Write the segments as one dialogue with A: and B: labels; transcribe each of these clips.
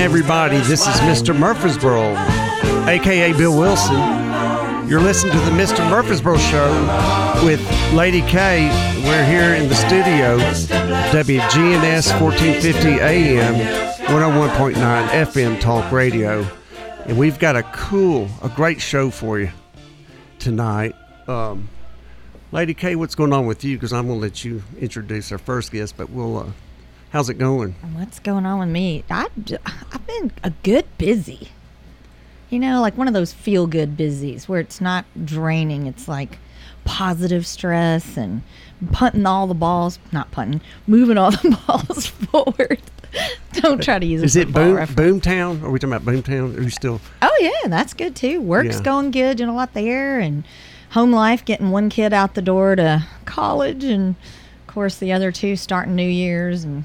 A: Everybody. This is Mr. Murfreesboro, aka Bill Wilson. You're listening to the Mr. Murfreesboro Show with Lady K. We're here in the studio, WGNS 1450 AM, 101.9 FM Talk Radio, and we've got a cool, a great show for you tonight. Um, Lady K, what's going on with you? Because I'm going to let you introduce our first guest, but we'll. Uh, how's it going?
B: What's going on with me? I've, I've been a good busy. You know, like one of those feel good busies where it's not draining. It's like positive stress and punting all the balls, not punting, moving all the balls forward. Don't try to use
A: Is it Boom
B: reference.
A: Boomtown? Are we talking about Boomtown? Are you still?
B: Oh yeah, that's good too. Work's
A: Yeah.
B: going good, doing a lot there, and home life, getting one kid out the door to college, and of course the other two starting New Year's, and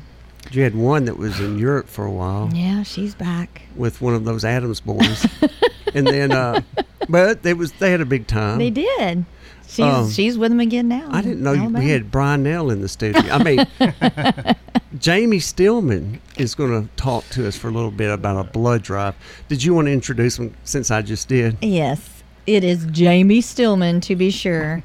A: You had one that was in Europe for a while
B: yeah, she's back.
A: with one of those Adams boys, and then, uh, but they was they had a big time.
B: They did. She's
A: Um,
B: she's with them again now.
A: I didn't know
B: Alabama.
A: we had Brian Nell in the studio. I mean, Jamie Stillman is going to talk to us for a little bit about a blood drive. Did you want to introduce him since I just did?
B: Yes, it is Jamie Stillman to be sure.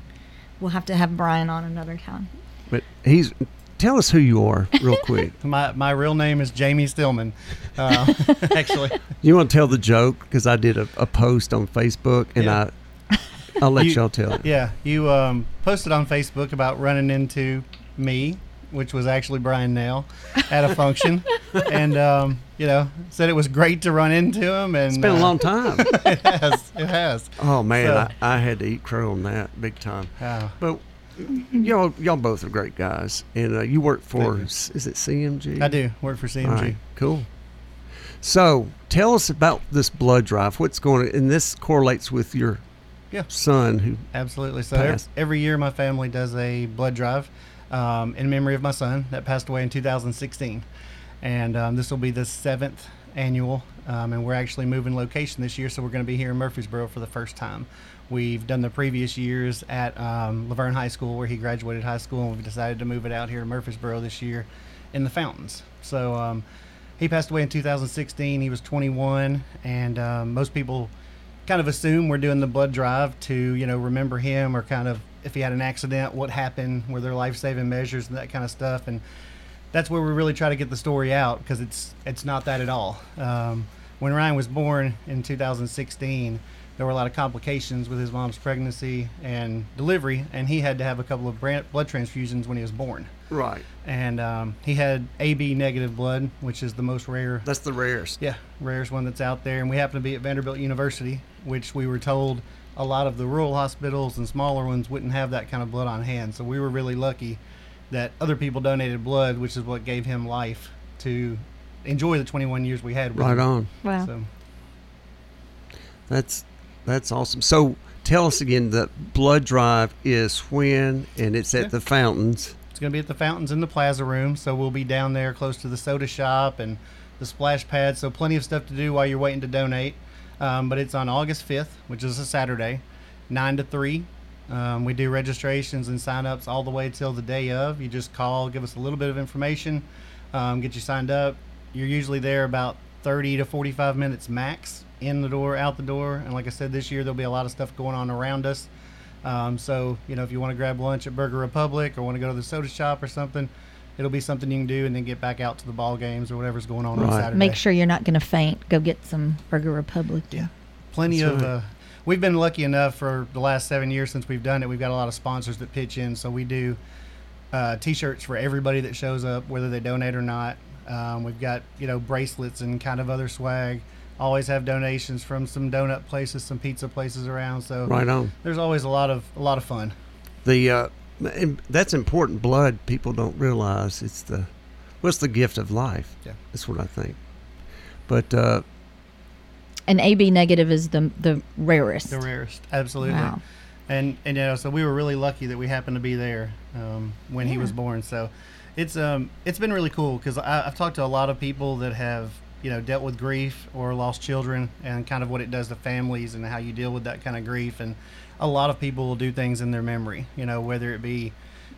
B: We'll have to have Brian on another time.
A: But he's tell us who you are real quick.
C: My my real name is Jamie Stillman. Uh, actually,
A: you want to tell the joke because I did a, a post on Facebook and
C: Yeah.
A: I I'll let
C: You-
A: y'all tell it.
C: yeah, you um, posted on Facebook about running into me, which was actually Brian Nail, at a function, and um, you know said it was great to run into him. And
A: It's been a
C: uh,
A: long time.
C: it has. It has.
A: Oh man,
C: So-
A: I, I had to eat crow on that big time.
C: Uh,
A: But y'all y'all both are great guys, and uh, you work for
C: you.
A: is it CMG?
C: I do work for CMG.
A: All right, cool. So tell us about this blood drive. What's going on? And this correlates with your
C: Yeah.
A: son who
C: Absolutely. So every,
A: Passed.
C: every year, my family does a blood drive um, in memory of my son that passed away in 2016, and um, this will be the seventh annual. Um, and we're actually moving location this year, so we're going to be here in Murfreesboro for the first time. We've done the previous years at um, LaVergne High School, where he graduated high school, and we've decided to move it out here to Murfreesboro this year in the fountains. So um, he passed away in 2016. He was 21, and um, most people kind of assume we're doing the blood drive to you know remember him or kind of if he had an accident what happened were there life-saving measures and that kind of stuff and that's where we really try to get the story out because it's it's not that at all um, when ryan was born in 2016 there were a lot of complications with his mom's pregnancy and delivery and he had to have a couple of bran- blood transfusions when he was born
A: right.
C: and um, he had ab negative blood which is the most rare
A: That's the rarest.
C: yeah, rarest one that's out there. And we happen to be at Vanderbilt University, which we were told a lot of the rural hospitals and smaller ones wouldn't have that kind of blood on hand. So we were really lucky that other people donated blood, which is what gave him life to enjoy the 21 years we had. With
A: Right
C: him.
A: on.
B: Wow.
C: So
A: That's that's awesome. So tell us again. The blood drive is when, and it's at
C: Yeah.
A: the fountains.
C: it's going to be at the fountains in the plaza room. So we'll be down there close to the soda shop and the splash pad. So plenty of stuff to do while you're waiting to donate. Um, but it's on August 5th, which is a Saturday, 9 to 3. Um, we do registrations and sign-ups all the way till the day of. You just call, give us a little bit of information, um, get you signed up. You're usually there about 30 to 45 minutes max in the door, out the door. And like I said, this year there'll be a lot of stuff going on around us. Um, so, you know, if you want to grab lunch at Burger Republic or want to go to the soda shop or something, it'll be something you can do and then get back out to the ball games or whatever's going on on Saturday.
B: Make sure you're not going to faint. Go get some Burger Republic.
C: Yeah. Plenty
A: That's
C: of
A: right.
C: uh, we've been lucky enough for the last seven years since we've done it. We've got a lot of sponsors that pitch in, so we do uh, t-shirts for everybody that shows up, whether they donate or not. Um, we've got you know bracelets and kind of other swag. Always have donations from some donut places, some pizza places around. So
A: Right on.
C: there's always a lot of a lot of fun.
A: The uh, and that's important. Blood people don't realize it's the what's the gift of life.
C: Yeah.
A: That's what I think. But uh,
B: And AB negative is the the rarest.
C: The rarest, absolutely.
B: Wow.
C: And and you know, so we were really lucky that we happened to be there um, when he was born. So it's um it's been really cool because I've talked to a lot of people that have you know dealt with grief or lost children and kind of what it does to families and how you deal with that kind of grief. And a lot of people will do things in their memory. You know, whether it be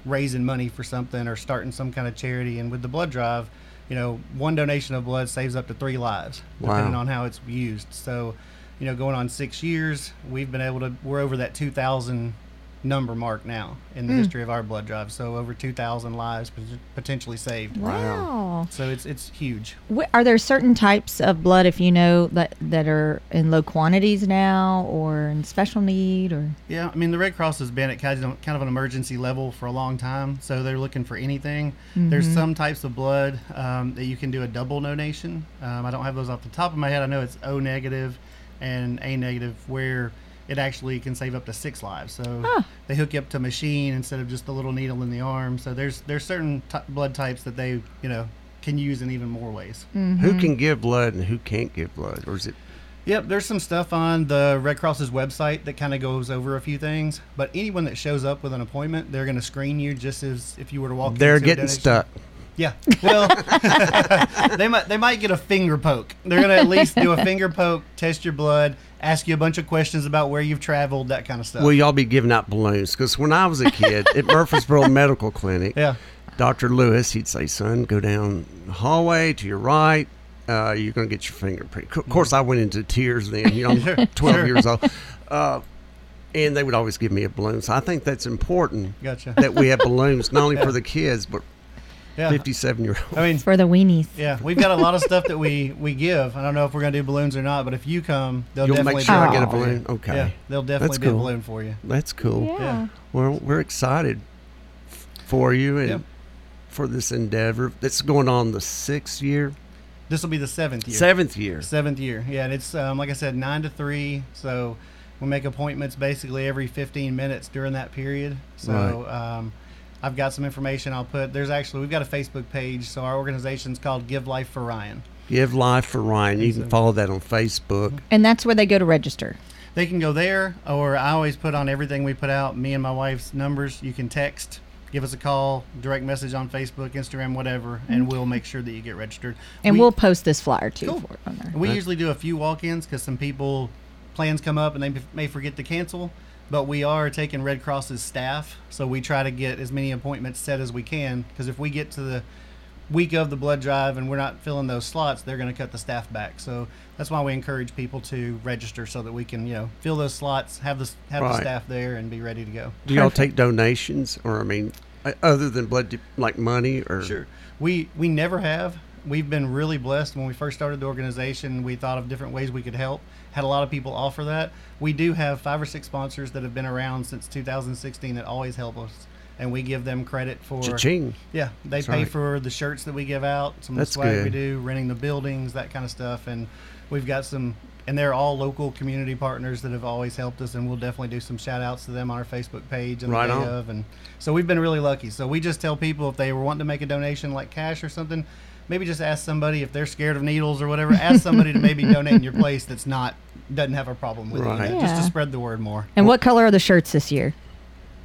C: raising money for something or starting some kind of charity. And with the blood drive, you know, one donation of blood saves up to three lives, depending
A: Wow.
C: on how it's used. So, you know, going on six years, we've been able to, we're over that 2,000 number mark now in the history of our blood drive. So over 2,000 lives potentially saved.
B: Wow.
C: So it's, it's huge.
B: Are there certain types of blood, if you know, that that are in low quantities now, or in special need, or
C: Yeah, I mean the Red Cross has been at kind of kind of an emergency level for a long time, so they're looking for anything. There's some types of blood um, that you can do a double donation. Um, I don't have those off the top of my head. I know it's O negative and A negative, where it actually can save up to six lives. So
B: Huh.
C: they hook you up to a machine instead of just the little needle in the arm. So there's there's certain t- blood types that they you know can use in even more ways. Mm-hmm.
A: who can give blood and who can't give blood, or is it?
C: Yep, there's some stuff on the Red Cross's website that kind of goes over a few things. But anyone that shows up with an appointment, they're going to screen you just as if you were to walk. In.
A: They're
C: into
A: getting
C: donation.
A: stuck.
C: Yeah. Well, they might they might get a finger poke. They're going to at least do a finger poke, test your blood, ask you a bunch of questions about where you've traveled, that kind of stuff.
A: Will y'all be giving out balloons? Because when I was a kid at Murfreesboro Medical Clinic,
C: yeah.
A: Dr. Lewis, he'd say, "Son, go down the hallway to your right. Uh, you're going to get your fingerprint." Of course, I went into tears then. You know,
C: Sure,
A: I'm 12
C: sure.
A: years old, uh, and they would always give me a balloon. So I think that's important
C: Gotcha.
A: that we have balloons not only for the kids but
C: Yeah.
A: 57 year old.
C: I mean,
B: for the weenies?
C: yeah, we've got a lot of stuff that we we give. I don't know if we're going to do balloons or not, but if you come, they'll
A: You'll
C: definitely
A: make sure I get a balloon. Okay,
C: Yeah, they'll definitely
A: That's
C: be a balloon for you.
A: that's cool.
B: Yeah.
A: Well, we're excited for you and
C: Yep.
A: for this endeavor. That's going on the sixth year,
C: This will be the seventh year.
A: seventh year.
C: Seventh year, yeah, and it's um, like I said, nine to three. So we make appointments basically every 15 minutes during that period. So um, I've got some information I'll put. There's actually we've got a Facebook page. So our organization's called Give Life for Ryan.
A: Give life for Ryan. You can follow that on Facebook. Mm-hmm.
B: And that's where they go to register.
C: They can go there, or I always put on everything we put out. Me and my wife's numbers. You can text, give us a call, direct message on Facebook, Instagram, whatever, and mm-hmm. we'll make sure that you get registered.
B: And
C: We-
B: we, will post this flyer too
C: Cool.
B: for it on there.
C: We usually do a few walk-ins because some people plans come up and they may forget to cancel. But we are taking Red Cross's staff, so we try to get as many appointments set as we can. Because if we get to the week of the blood drive and we're not filling those slots, they're going to cut the staff back. So that's why we encourage people to register so that we can, you know, fill those slots, have the have the staff there, and be ready to go.
A: Do y'all take donations, or I mean, other than blood, like money, or
C: Sure. We we never have. We've been really blessed. When we first started the organization, we thought of different ways we could help. Had a lot of people offer that. We do have five or six sponsors that have been around since 2016 that always help us, and we give them credit for.
A: Cha-ching.
C: Yeah, they
A: That's
C: pay
A: right.
C: for the shirts that we give out, some of the swag we do, renting the buildings, that kind of stuff, and we've got some. And they're all local community partners that have always helped us, and we'll definitely do some shout outs to them on our Facebook page and
A: Right
C: the day
A: on.
C: of. And so we've been really lucky. So we just tell people if they were wanting to make a donation like cash or something, maybe just ask somebody if they're scared of needles or whatever. ask somebody to maybe donate in your place that's not doesn't have a problem with
A: Right.
C: it, just to spread the word more.
B: And what color are the shirts this year?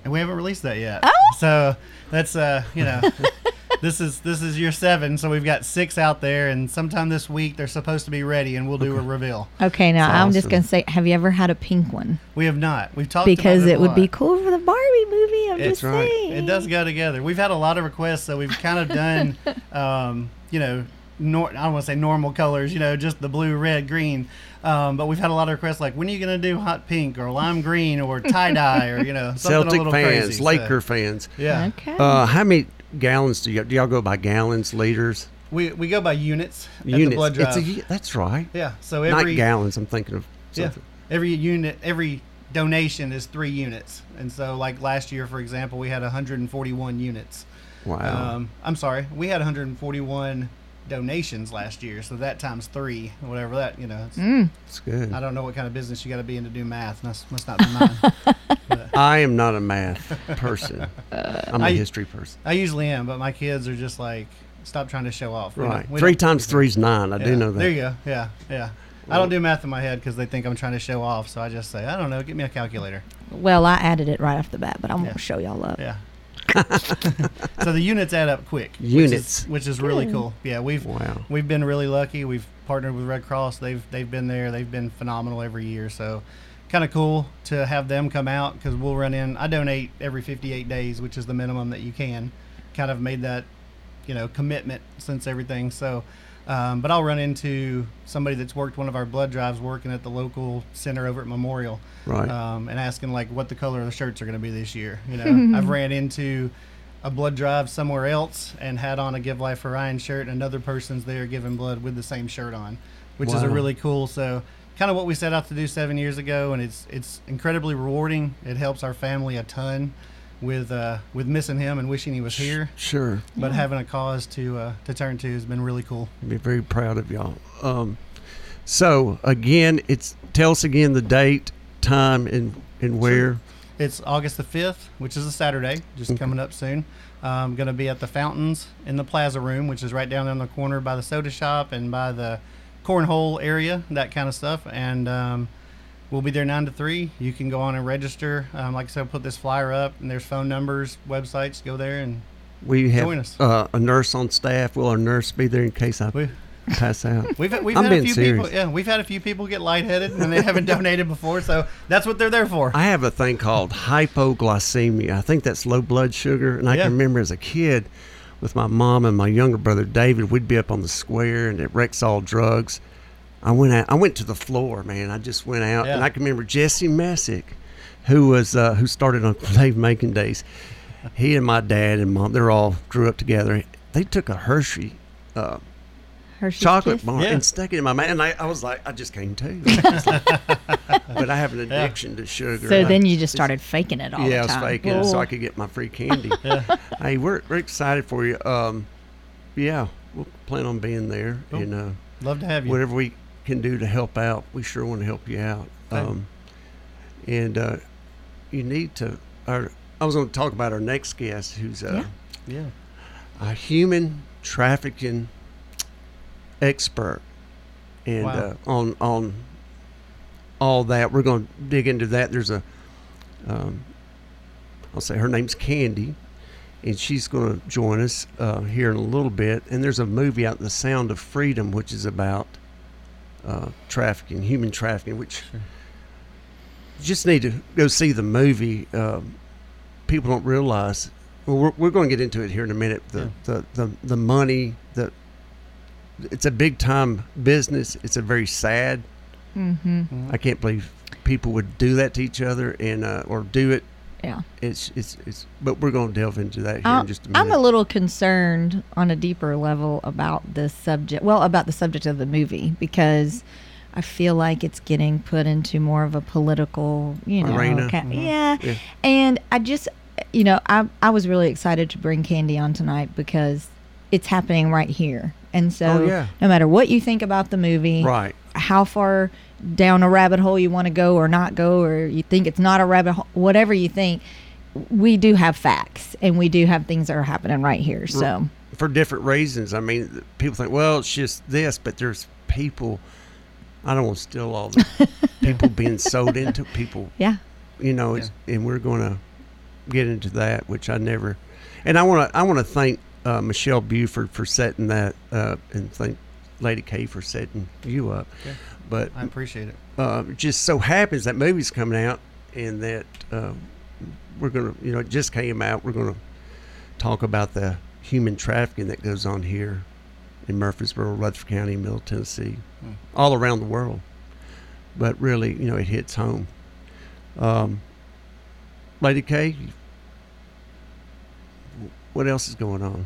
C: And we haven't released that yet.
B: Oh!
C: So that's uh, you know, this is this is year seven, so we've got six out there, and sometime this week they're supposed to be ready, and we'll do a reveal.
B: Okay, now
A: That's
B: I'm just gonna say, have you ever had a pink one?
C: We have not. We've talked
B: Because
C: about it,
B: it
C: a
B: would be cool for the Barbie movie. I'm
C: It's
B: just
A: right.
B: saying.
C: It does go together. We've had a lot of requests, so we've kind of done, um, you know, nor- I don't want to say normal colors, you know, just the blue, red, green. Um, but we've had a lot of requests like, when are you going to do hot pink or lime green or tie dye or, you know, something a
A: Celtic
C: little
A: fans,
C: crazy. So,
A: Laker fans.
C: yeah.
B: Okay.
A: Uh, how many gallons do y'all, do y'all go by gallons, liters,
C: We, we go by units at the
A: units?
C: blood drive.
A: It's a, u- that's right.
C: yeah. So
A: Not
C: every
A: gallons. I'm thinking of
C: Yeah. every unit, every donation is three units, and so like last year, for example, we had 141 units.
A: Wow.
C: Um, I'm sorry, we had 141 donations last year, so that times three, whatever that you know. It's,
B: Mm.
A: That's good.
C: I don't know what kind of business you got to be in to do math. Must must not be mine. But
A: I am not a math person. I'm a
C: I-
A: history person.
C: I usually am, but my kids are just like, stop trying to show off. We don't-
A: Right.
C: we
A: Three times three is nine. I
C: Yeah,
A: do know that.
C: There you go. Yeah, yeah. I don't do math in my head because they think I'm trying to show off. So I just say, I don't know, get me a calculator.
B: Well, I added it right off the bat, but I won't
C: Yeah.
B: show y'all up.
C: Yeah. so the units add up quick.
A: Units.
C: which is, which is really
B: Good.
C: cool. Yeah, we've
A: Wow.
C: we've been really lucky. We've partnered with Red Cross. They've they've been there. They've been phenomenal every year. So kind of cool to have them come out because we'll run in. I donate every 58 days, which is the minimum that you can. Kind of made that you know commitment since everything. So. Um, but I'll run into somebody that's worked one of our blood drives working at the local center over at Memorial
A: Right.
C: um, and asking like what the color of the shirts are going to be this year. You know, I've ran into a blood drive somewhere else and had on a Give Life for Ryan shirt, and another person's there giving blood with the same shirt on, which is a really cool. So, kind of what we set out to do seven years ago, and it's it's incredibly rewarding. It helps our family a ton with uh, with missing him and wishing he was here,
A: Sure.
C: but having a cause to uh, to turn to has been really cool.
A: I'd be very proud of y'all. Um, so again, it's tell us again the date, time, and and where.
C: It's August the 5th, which is a Saturday, just
A: Okay.
C: coming up soon. I'm going to be at the Fountains in the Plaza Room, which is right down in the corner by the soda shop and by the cornhole area, that kind of stuff. And um, we'll be there 9 to 3. You can go on and register. Um, like I said, I'll put this flyer up, and there's phone numbers, websites. Go there and
A: We
C: Join us.
A: uh, a nurse on staff. Will our nurse be there in case I
C: we,
A: pass out?
C: we've, we've
A: I'm
C: had a few
A: serious.
C: people. Yeah, we've had a few people get lightheaded and they haven't donated before, so that's what they're there for.
A: I have a thing called hypoglycemia. I think that's low blood sugar. And I
C: Yeah.
A: can remember as a kid with my mom and my younger brother David, we'd be up on the square and at Rexall Drugs. I went out. I went to the floor, man. I just went out, and I can remember Jesse Messick, who was uh, who started on Dave Macon days. He and my dad and mom, they're all grew up together. They took a Hershey uh,
B: Hershey's
A: chocolate
B: Kiss.
A: bar
C: Yeah.
A: and stuck it in my mouth, and I, I was like, I just came to. It's like- but I have an
C: Yeah.
A: addiction to sugar.
B: So
A: I-
B: then you just started faking it all
A: yeah, I was
B: time.
A: faking it so I could get my free candy.
C: Yeah.
A: hey, we're, we're excited for you. Um, yeah, we'll plan on being there,
C: Cool.
A: and uh,
C: Love to have you.
A: whatever we can do to help out, we sure want to help you out.
C: Same.
A: Um, and uh, you need to. Our, I was going to talk about our next guest, who's uh,
C: Yeah.
A: a human trafficking expert, and
C: Wow.
A: uh, on on all that. We're going to dig into that. There's a, um, I'll say her name's Candy, and she's going to join us uh, here in a little bit. And there's a movie out, The Sound of Freedom, which is about uh, trafficking, human trafficking, which
C: Sure.
A: you just need to go see the movie. Um, people don't realize. Well, we're, we're going to get into it here in a minute. The,
C: Yeah.
A: the, the, the money, the it's a big time business. It's a very sad.
B: Mm-hmm.
C: Mhm.
A: I can't believe people would do that to each other and uh, or do it.
B: Yeah.
A: It's it's it's. But we're going to delve into that here
B: I-
A: in just a minute.
B: I'm a little concerned on a deeper level about this subject. Well, about the subject of the movie because I feel like it's getting put into more of a political, you know,
A: Arena.
C: Mhm.
B: yeah.
A: Yeah.
B: And I just, you know, I I was really excited to bring Candy on tonight because it's happening right here. And so,
A: Oh, yeah.
B: no matter what you think about the movie,
A: right.
B: how far down a rabbit hole you want to go or not go, or you think it's not a rabbit hole, whatever you think, we do have facts and we do have things that are happening right here. So,
A: for different reasons. I mean, people think, well, it's just this, but there's people. I don't want to steal all the people being sold into people.
B: yeah.
A: You know, it's, and we're going to get into that, which I never. And I want to I want to thank uh, Michelle Buford for setting that up, and thank Lady K for setting you up.
C: Okay.
A: But
C: I appreciate it.
A: uh, just so happens that movie's coming out and that uh, we're going to, you know, it just came out. We're going to talk about the human trafficking that goes on here in Murfreesboro, Rutherford County, Middle Tennessee,
C: Hmm.
A: all around the world. But really, you know, it hits home. Um, Lady K, what else is going on?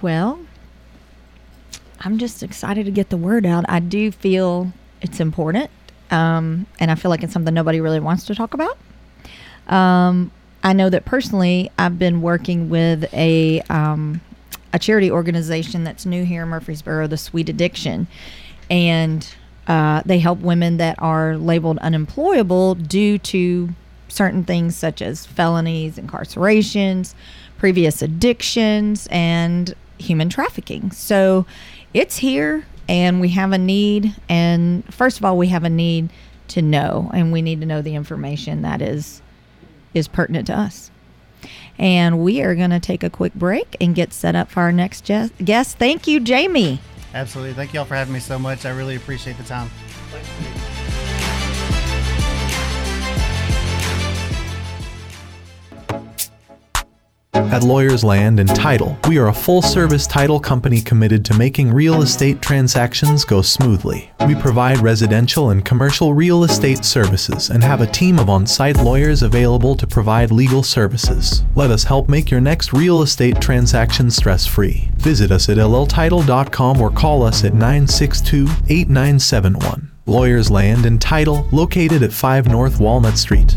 B: Well, I'm just excited to get the word out. I do feel it's important. um, and I feel like it's something nobody really wants to talk about. Um, I know that personally, I've been working with a um, a charity organization that's new here in Murfreesboro, the Sweet Addiction, and uh, they help women that are labeled unemployable due to certain things such as felonies, incarcerations, previous addictions, and human trafficking. So it's here, and we have a need. And first of all, we have a need to know, and we need to know the information that is is pertinent to us. And we are going to take a quick break and get set up for our next guest. Thank you, Jamie.
C: Absolutely. Thank you all for having me so much. I really appreciate the time.
D: At Lawyers Land and Title, we are a full service title company committed to making real estate transactions go smoothly. We provide residential and commercial real estate services and have a team of on site lawyers available to provide legal services. Let us help make your next real estate transaction stress free. Visit us at lltitle.com or call us at 962 8971. Lawyers Land and Title, located at 5 North Walnut Street.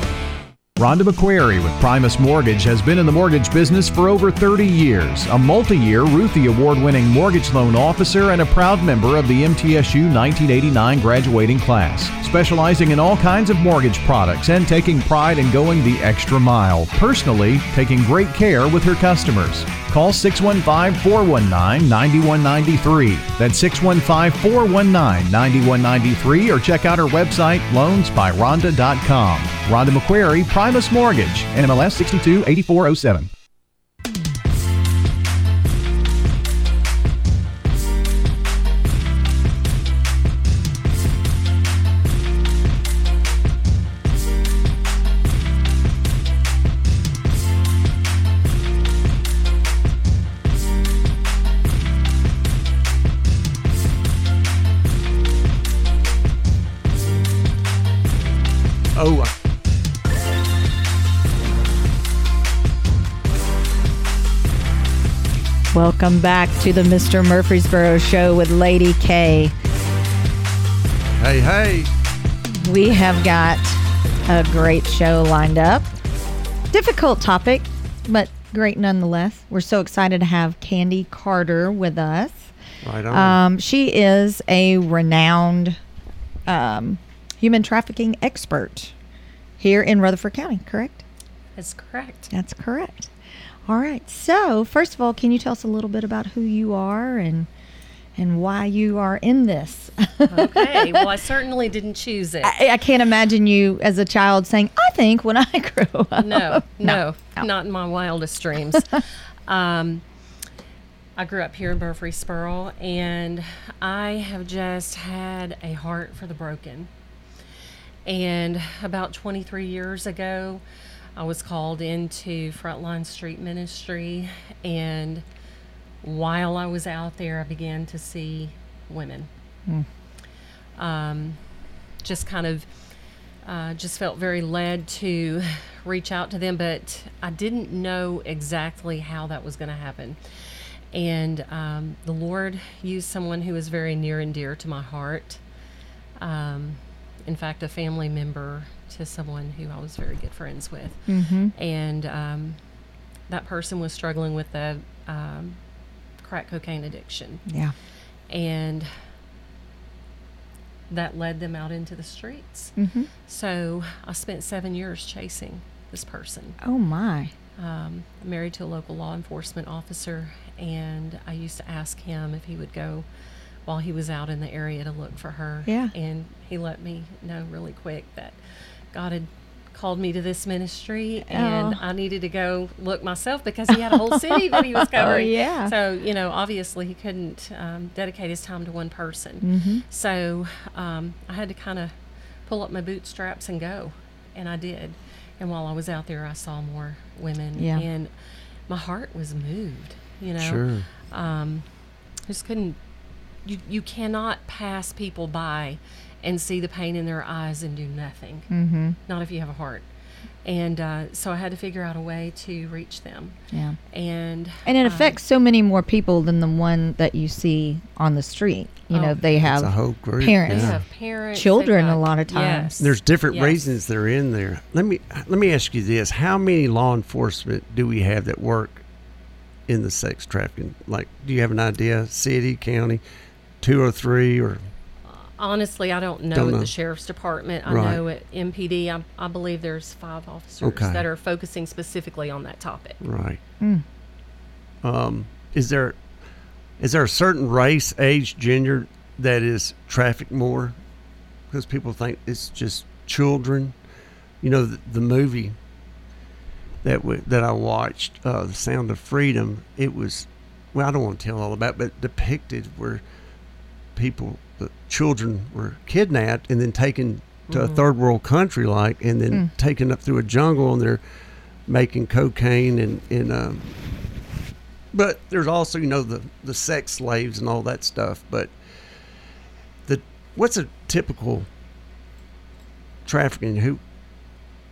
E: Rhonda McQuarrie with Primus Mortgage has been in the mortgage business for over 30 years, a multi year Ruthie Award winning mortgage loan officer and a proud member of the MTSU 1989 graduating class, specializing in all kinds of mortgage products and taking pride in going the extra mile, personally taking great care with her customers. Call 615 419 9193. That's 615 419 9193 or check out our website loansbyronda.com. Rhonda McQuarrie, Primus Mortgage, NMLS 628407.
B: Welcome back to the Mr. Murfreesboro Show with Lady K.
A: Hey, hey.
B: We have got a great show lined up. Difficult topic, but great nonetheless. We're so excited to have Candy Carter with us.
A: Right on.
B: Um, she is a renowned um, human trafficking expert here in Rutherford County, correct?
F: That's correct.
B: That's correct. All right. So, first of all, can you tell us a little bit about who you are and and why you are in this?
F: okay. Well, I certainly didn't choose it.
B: I, I, can't imagine you as a child saying, "I think when I grow
F: up." No, no, no. not in my wildest dreams. um, I grew up here in Murfreesboro, and I have just had a heart for the broken. And about 23 years ago, I was called into Frontline Street Ministry, and while I was out there, I began to see women. Mm. Um, just kind of, uh, just felt very led to reach out to them, but I didn't know exactly how that was going to happen. And um, the Lord used someone who was very near and dear to my heart. Um, in fact, a family member to someone who I was very good friends with, mm-hmm. and um, that person was struggling with a um, crack cocaine addiction.
B: Yeah,
F: and that led them out into the streets.
B: Mm-hmm.
F: So I spent seven years chasing this person.
B: Oh my.
F: Um, married to a local law enforcement officer, and I used to ask him if he would go while he was out in the area to look for her.
B: Yeah.
F: And he let me know really quick that God had called me to this ministry and
B: Oh.
F: I needed to go look myself because he had a whole city that he was covering.
B: Oh, yeah.
F: So, you know, obviously he couldn't um, dedicate his time to one person.
B: Mm-hmm.
F: So um, I had to kind of pull up my bootstraps and go. And I did. And while I was out there, I saw more women.
B: Yeah.
F: And my heart was moved, you know.
A: Sure.
F: Um, just couldn't, you, you cannot pass people by and see the pain in their eyes and do nothing.
B: Mm-hmm.
F: Not if you have a heart. And uh, so I had to figure out a way to reach them.
B: Yeah.
F: And
B: And it affects so many more people than the one that you see on the street. You know,
F: Oh.
B: they have
A: a whole group.
B: parents.
F: They have parents, they've
B: Children a lot of times.
F: Yes.
A: There's different
F: Yes.
A: reasons they're in there. Let me let me ask you this: How many law enforcement do we have that work in the sex trafficking? Like, do you have an idea? City, county, two or three, or
F: Honestly, I don't know
A: Don't
F: at
A: know.
F: the sheriff's department. I
A: Right.
F: know at MPD, I, I believe there's five officers
A: Okay.
F: that are focusing specifically on that topic.
A: right?
B: Mm.
A: Um, is there is there a certain race, age, gender that is trafficked more? Because people think it's just children. You know, the, the movie that w- that I watched, uh, "The Sound of Freedom." It was well, I don't want to tell all about, but depicted where people, the children, were kidnapped and then taken to a third world country, like, and then taken up through a jungle, and they're making cocaine and and um, but there's also you know the the sex slaves and all that stuff but the what's a typical trafficking? Who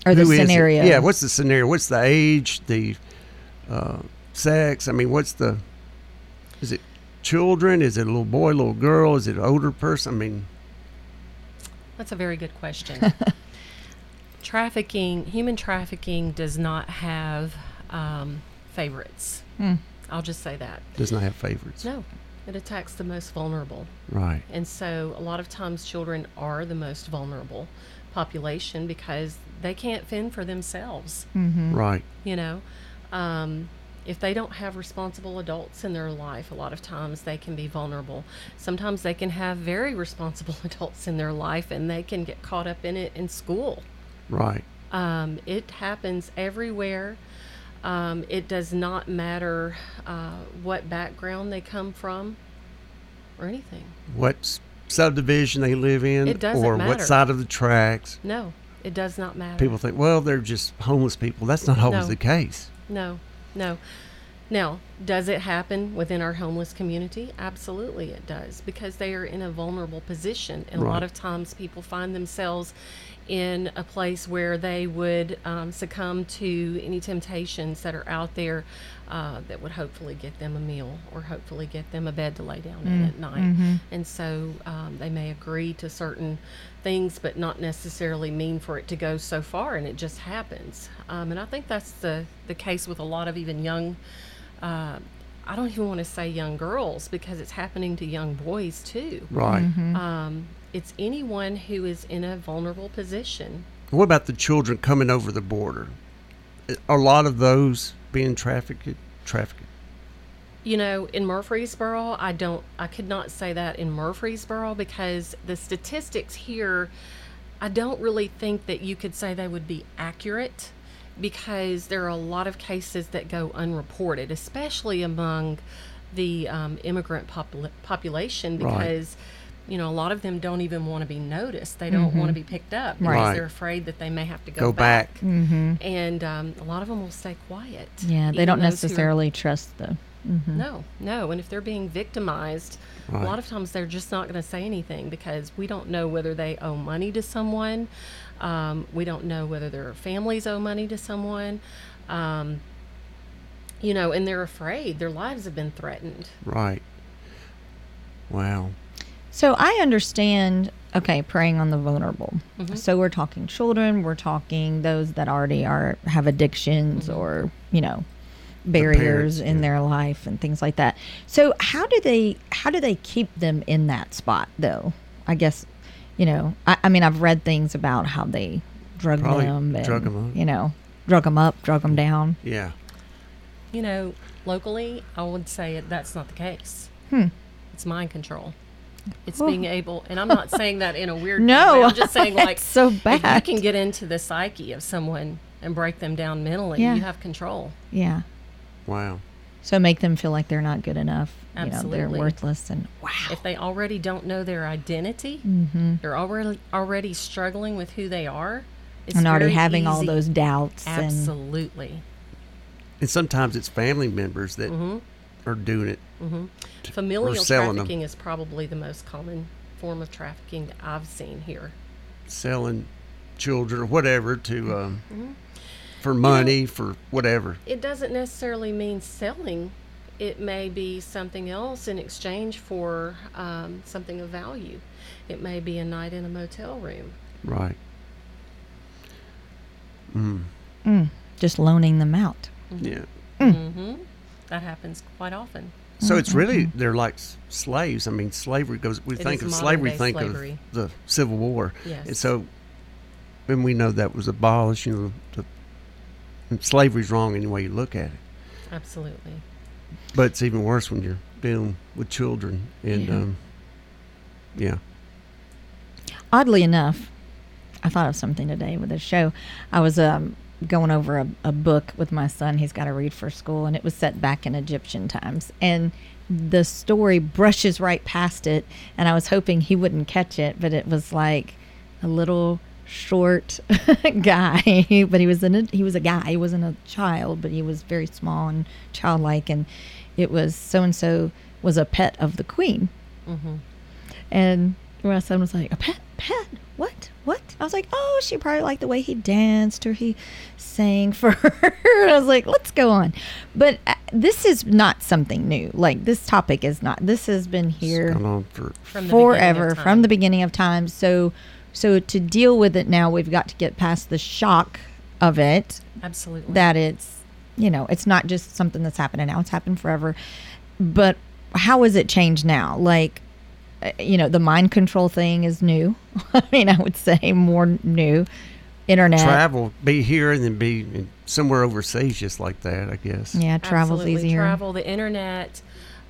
B: or the
A: who
B: scenario.
A: yeah what's the scenario? What's the age the uh, sex? I mean what's the is it children is it a little boy little girl is it an older person i mean
F: That's a very good question. trafficking, human trafficking, does not have um, favorites.
B: Hmm.
F: I'll just say that.
A: does not have favorites
F: No, it attacks the most vulnerable.
A: right
F: And so a lot of times children are the most vulnerable population because they can't fend for themselves,
B: Mm-hmm.
A: right
F: you know. Um, if they don't have responsible adults in their life, a lot of times they can be vulnerable. Sometimes they can have very responsible adults in their life and they can get caught up in it in school.
A: right
F: Um, it happens everywhere. Um, it does not matter uh, what background they come from or anything.
A: what subdivision they live in or what side of the tracks
F: No, it does not matter.
A: people think, well, they're just homeless people. That's not always
F: No.
A: the case.
F: No, no. Now, does it happen within our homeless community? Absolutely, it does because they are in a vulnerable position. And a lot of times people find themselves in a place where they would um, succumb to any temptations that are out there uh, that would hopefully get them a meal or hopefully get them a bed to lay down in at night. And so um, they may agree to certain things, but not necessarily mean for it to go so far, and it just happens. Um, and I think that's the, the case with a lot of even young. Uh, I don't even want to say young girls because it's happening to young boys too.
A: Right.
F: Um, it's anyone who is in a vulnerable position.
A: What about the children coming over the border? A lot of those being trafficked. Trafficked.
F: You know, in Murfreesboro, I don't, I could not say that in Murfreesboro because the statistics here, I don't really think that you could say they would be accurate because there are a lot of cases that go unreported, especially among the um, immigrant popula- population
A: Right.
F: because. You know, a lot of them don't even want to be noticed. They don't want to be picked up because
A: Right.
F: they're afraid that they may have to go,
A: Go back.
B: Mm-hmm.
F: And um, a lot of them will stay quiet.
B: Yeah, they don't
F: those are-
B: necessarily trust the. Mm-hmm.
F: no, no. And if they're being victimized,
A: Right.
F: a lot of times they're just not going to say anything because we don't know whether they owe money to someone. Um, we don't know whether their families owe money to someone. Um, you know, and they're afraid. Their lives have been threatened.
A: Right. Wow.
B: So I understand. Okay, preying on the vulnerable.
F: Mm-hmm.
B: So we're talking children. We're talking those that already are have addictions
F: Mm-hmm.
B: or you know barriers
A: parents,
B: in
A: yeah.
B: their life and things like that. So how do they how do they keep them in that spot though? I guess you know, I, I mean, I've read things about how they drug
A: Probably
B: them, and,
A: drug 'em up.
B: you know, drug them up, drug them down.
A: Yeah.
F: You know, locally, I would say it, that's not the case.
B: Hmm.
F: It's mind control. It's being able, and I'm not saying that in a weird
B: No,
F: way. I'm just saying like
B: so
F: If you can get into the psyche of someone and break them down mentally,
B: Yeah.
F: you have control.
B: Yeah.
A: Wow.
B: So make them feel like they're not good enough. You know, they're worthless and wow.
F: If they already don't know their identity,
B: Mm-hmm.
F: they're already already struggling with who they are. It's
B: and already
F: very
B: having all those doubts
F: Absolutely.
A: And sometimes it's family members that are doing it.
F: Familial
A: selling 'em.
F: trafficking is probably the most common form of trafficking that I've seen here.
A: selling children or whatever to um,
F: Mm-hmm.
A: For money for whatever.
F: It doesn't necessarily mean selling. It may be something else in exchange for um, something of value. It may be a night in a motel room.
A: Right. Mm. Mm.
B: just loaning them out. Mm-hmm.
A: Yeah.
F: Mm. Mm-hmm. That happens quite often.
A: So it's really mm-hmm. they're like slaves. I mean, slavery goes. We
F: It
A: think of slavery, think
F: slavery.
A: of the Civil War.
F: Yes.
A: And so, when we know that was abolished, you know, the, and slavery's wrong any way you look at it.
F: Absolutely.
A: But it's even worse when you're dealing with children. And
B: Yeah.
A: um, yeah.
B: Oddly enough, I thought of something today with this show. I was um, going over a, a book with my son. He's got to read for school, and it was set back in Egyptian times. And the story brushes right past it, and I was hoping he wouldn't catch it, but it was like a little short guy, but he was an he was a guy. He wasn't a child, but he was very small and childlike, and it was so and so was a pet of the queen. And my son was like, a pet, pet, what, what? I was like, oh, she probably liked the way he danced or he sang for her. and I was like, let's go on. But uh, this is not something new. Like this topic is not. This has been here
A: It's gone on for
F: From the
B: forever from the beginning of time. So, so to deal with it now, we've got to get past the shock of it.
F: Absolutely.
B: that it's you know it's not just something that's happening now it's happened forever. But how has it changed now? Like uh, you know the mind control thing is new. I mean i would say more new. Internet.
A: Travel, be here and then be somewhere overseas just like that, I guess.
B: yeah travel's
F: Absolutely.
B: easier.
F: Travel, the internet,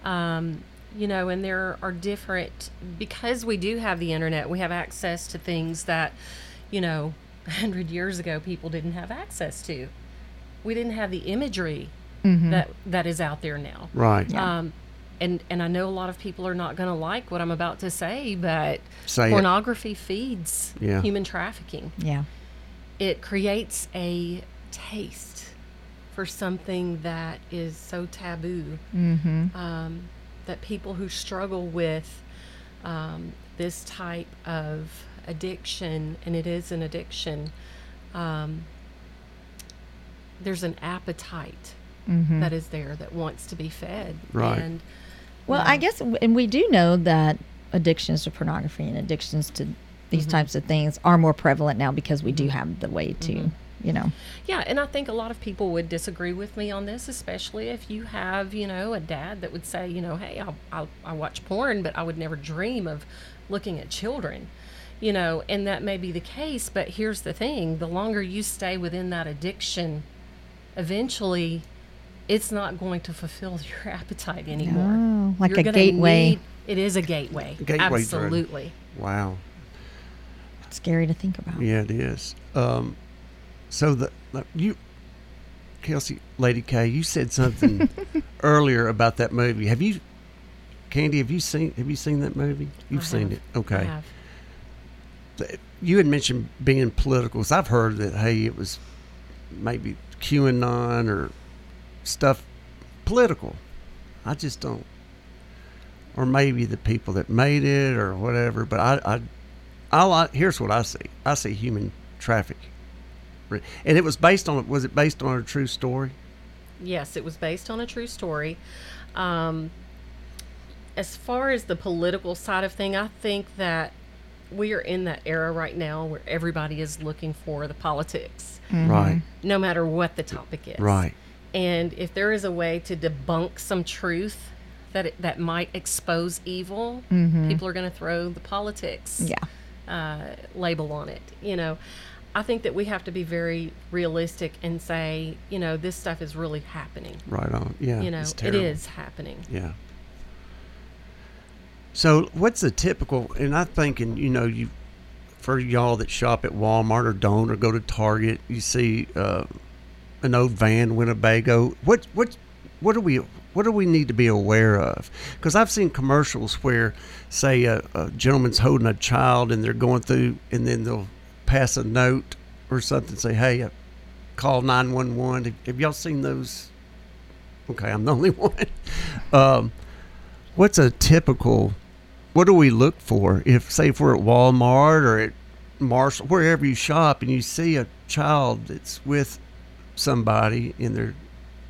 F: um, you know, and there are different because we do have the internet. We have access to things that, you know, a hundred years ago people didn't have access to. We didn't have the imagery that that is out there now.
A: Right.
F: Um, and and I know a lot of people are not going to like what I'm about to say, but
A: Say it.
F: pornography feeds
A: Yeah.
F: human trafficking
B: yeah
F: it creates a taste for something that is so taboo
B: mm-hmm
F: um, that people who struggle with um, this type of addiction, and it is an addiction, um, there's an appetite
B: Mm-hmm.
F: that is there that wants to be fed.
A: Right.
F: And
B: well i guess and we do know that addictions to pornography and addictions to these types of things are more prevalent now because we do have the way to you know
F: Yeah, and I think a lot of people would disagree with me on this, especially if you have, you know, a dad that would say, you know, hey, I, I, I watch porn, but I would never dream of looking at children, you know, and that may be the case. But here's the thing the longer you stay within that addiction, eventually it's not going to fulfill your appetite anymore.
B: Oh, like
F: You're
B: a gateway.
F: need- it is a gateway.
A: Gateway drug.
F: Absolutely.
A: Wow.
B: scary to think about
A: Yeah, it is. Um, so the you, Kelsey, Lady K, you said something earlier about that movie. Have you, Candy? Have you seen? Have you seen that movie? You've
F: I
A: seen
F: have.
A: it. Okay. You had mentioned being political. I've heard that hey, it was maybe QAnon or stuff political. I just don't. Or maybe the people that made it or whatever. But I, I, I like. Here's what I see. I see human trafficking, and it was based on. Was it based on a true story?
F: Yes, it was based on a true story. Um, as far as the political side of thing, I think that we are in that era right now where everybody is looking for the politics,
A: Right.
F: no matter what the topic is.
A: Right.
F: And if there is a way to debunk some truth that it, that might expose evil, people are going to throw the politics
B: yeah
F: uh, label on it. You know, I think that we have to be very realistic and say, you know, this stuff is really happening.
A: Right on. Yeah.
F: You know, it happening.
A: Yeah. So what's the typical? And I'm thinking, you know, you for y'all that shop at Walmart or don't or go to Target, you see uh, an old van Winnebago. What what what do we what do we need to be aware of? Because I've seen commercials where, say, a, a gentleman's holding a child and they're going through, and then they'll pass a note or something, say, "Hey, uh, call nine one one." Have have y'all seen those? Okay, I'm the only one. Um, what's a typical? What do we look for if, say, if we're at Walmart or at Marshall, wherever you shop, and you see a child that's with somebody and they're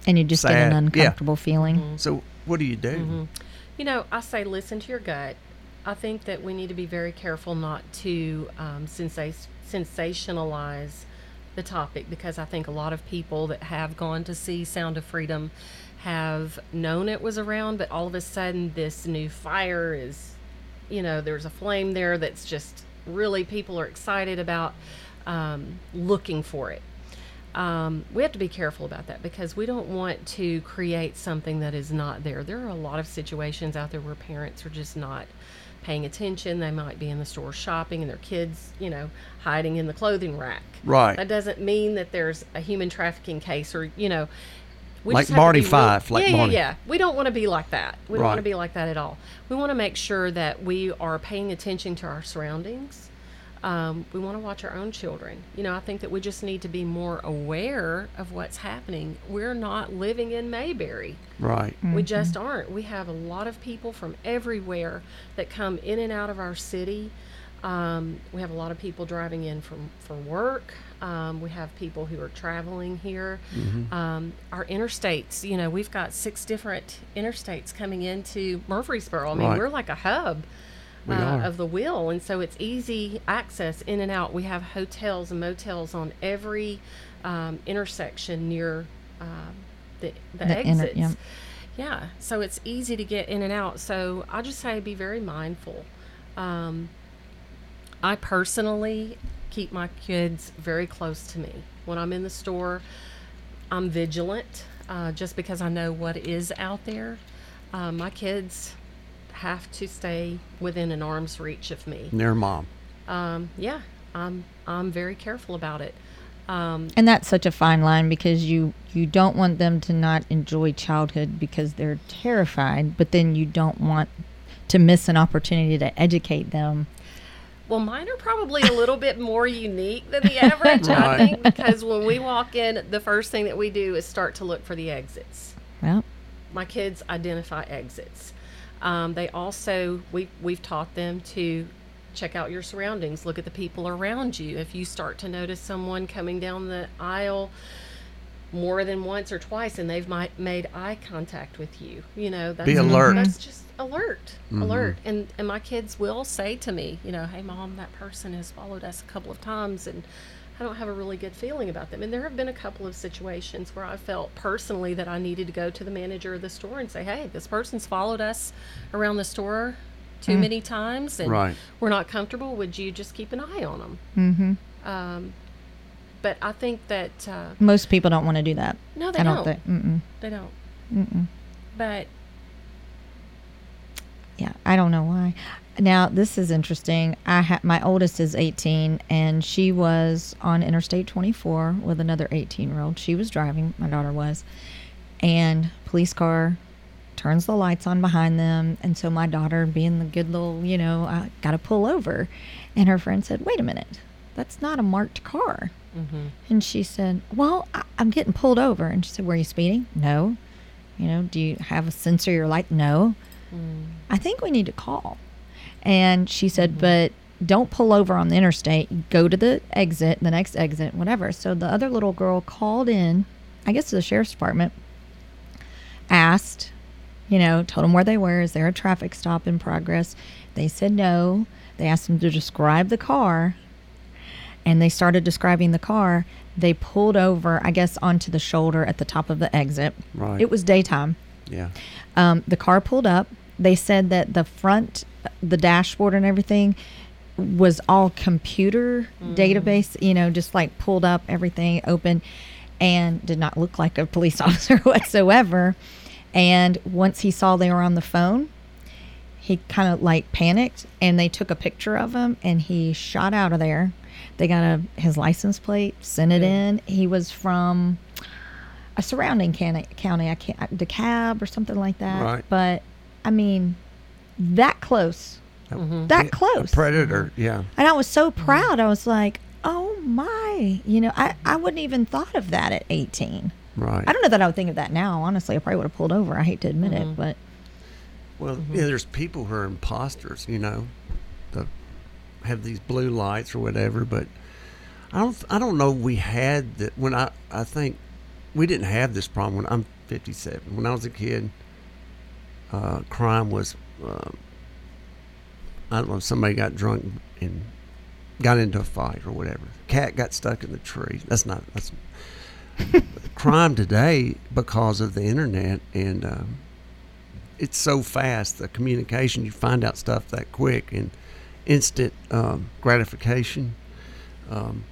B: And you just get
A: Sad.
B: an
A: Yeah.
B: uncomfortable feeling.
A: so what do you do?
F: Mm-hmm. You know, I say listen to your gut. I think that we need to be very careful not to um, sensa- sensationalize the topic because I think a lot of people that have gone to see Sound of Freedom have known it was around, but all of a sudden this new fire is, you know, there's a flame there that's just really people are excited about um, looking for it um, we have to be careful about that because we don't want to create something that is not there. There are a lot of situations out there where parents are just not paying attention. They might be in the store shopping and their kids, you know, hiding in the clothing rack.
A: Right.
F: That doesn't mean that there's a human trafficking case or, you know, we
A: Like
F: just have
A: Barney
F: real-
A: Fife, like
F: yeah,
A: Barney.
F: yeah, yeah. We don't want to be like that. We don't want to be like that at all. We want to make sure that we are paying attention to our surroundings. Um, we want to watch our own children. You know, I think that we just need to be more aware of what's happening. We're not living in Mayberry.
A: Right.
F: We just aren't. We have a lot of people from everywhere that come in and out of our city. Um, we have a lot of people driving in from for work. Um, we have people who are traveling here. Um, our interstates, you know, we've got six different interstates coming into Murfreesboro. I mean,
A: Right.
F: we're like a hub
A: We
F: uh, of the wheel, and so it's easy access in and out. We have hotels and motels on every um, intersection near um, the the,
B: The inner-
F: exits. Yeah, so it's easy to get in and out. So I just say be very mindful. Um, I personally keep my kids very close to me. When I'm in the store, I'm vigilant uh, just because I know what is out there. Uh, my kids have to stay within an arm's reach of me.
A: Near mom.
F: Um, yeah, I'm I'm very careful about it. Um,
B: And that's such a fine line because you you don't want them to not enjoy childhood because they're terrified, but then you don't want to miss an opportunity to educate them.
F: Well, mine are probably a little bit more unique than the average, I think, because when we walk in, the first thing that we do is start to look for the exits.
B: Well,
F: My kids identify exits. Um, they also we we've taught them to check out your surroundings, look at the people around you. If you start to notice someone coming down the aisle more than once or twice, and they've might made eye contact with you, you know, that's
A: alert.
F: That's just alert, alert. And and my kids will say to me, you know, hey mom, that person has followed us a couple of times, and I don't have a really good feeling about them. And there have been a couple of situations where I felt personally that I needed to go to the manager of the store and say, hey, this person's followed us around the store too many times, and
A: Right.
F: we're not comfortable. Would you just keep an eye on them? Mm-hmm. Um, but I think that uh,
B: most people don't want to do that.
F: no, they
B: I
F: don't.
B: don't. Mm-mm.
F: They don't. But
B: Yeah, I don't know why. Now this is interesting. I ha- my oldest is 18, and she was on Interstate 24 with another 18 year old. She was driving. My daughter was, and police car turns the lights on behind them, and so my daughter, being the good little, you know, I got to pull over, and her friend said, "Wait a minute, that's not a marked car." Mm-hmm. And she said, "Well, I- I'm getting pulled over." And she said, "Were you speeding?" No. You know, do you have a sensor your light? No. Mm. I think we need to call. And she said, but don't pull over on the interstate. Go to the exit, the next exit, whatever. So the other little girl called in, I guess to the sheriff's department, asked, you know, told them where they were. Is there a traffic stop in progress? They said no. They asked them to describe the car. And they started describing the car. They pulled over, I guess, onto the shoulder at the top of the exit.
A: Right.
B: It was daytime.
A: Yeah.
B: Um, the car pulled up. They said that the front, the dashboard and everything was all computer mm. database, you know, just like pulled up everything open and did not look like a police officer whatsoever. And once he saw they were on the phone, he kind of like panicked and they took a picture of him and he shot out of there. They got a, his license plate, sent it in. He was from a surrounding county, county I can't, DeKalb or something like that.
A: Right.
B: But I mean, that close, that
A: A
B: close.
A: predator. Yeah.
B: And I was so proud. I was like, oh my, you know, I, I wouldn't even thought of that at 18.
A: Right.
B: I don't know that I would think of that now. Honestly, I probably would have pulled over. I hate to admit it, but
A: Well,
B: Mm-hmm.
A: yeah, there's people who are imposters, you know, that have these blue lights or whatever. But I don't, I don't know. We had that when I, I think we didn't have this problem when I'm 57. When I was a kid, uh, crime was, uh, I don't know, somebody got drunk and got into a fight or whatever. Cat got stuck in the tree. That's not that's crime today because of the internet and. Um, it's so fast the communication you find out stuff that quick and instant um, gratification um,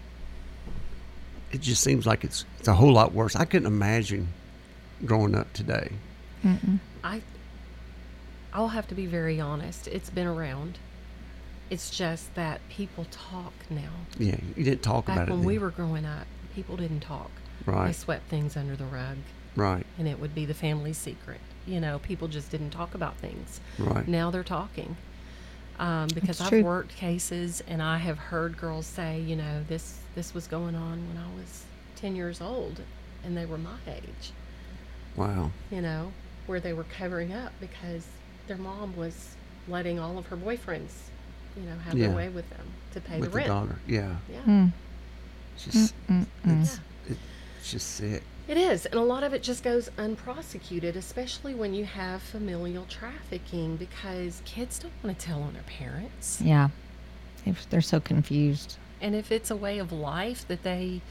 A: it just seems like it's it's a whole lot worse i couldn't imagine growing up today
F: I I'll have to be very honest. It's been around. It's just that people talk now.
A: yeah you didn't talk
F: Back
A: about it Back
F: when
A: then.
F: we were growing up, people didn't talk.
A: Right.
F: They swept things under the rug
A: right
F: and it would be the family secret. You know, people just didn't talk about things.
A: right
F: Now they're talking. Um, because
B: That's
F: I've
B: true.
F: worked cases and I have heard girls say, you know, this this was going on when I was 10 years old and they were my age.
A: wow
F: you know, where they were covering up because their mom was letting all of her boyfriends, you know, have
A: Yeah.
F: their way with them to pay
A: with
F: the
A: the daughter yeah
F: Yeah. Hmm.
B: Mm, mm, mm,
A: it's just it's,
F: Yeah.
A: it's just sick
F: It is, and a lot of it just goes unprosecuted, especially when you have familial trafficking because kids don't want to tell on their parents.
B: yeah, if they're so confused.
F: And if it's a way of life that they,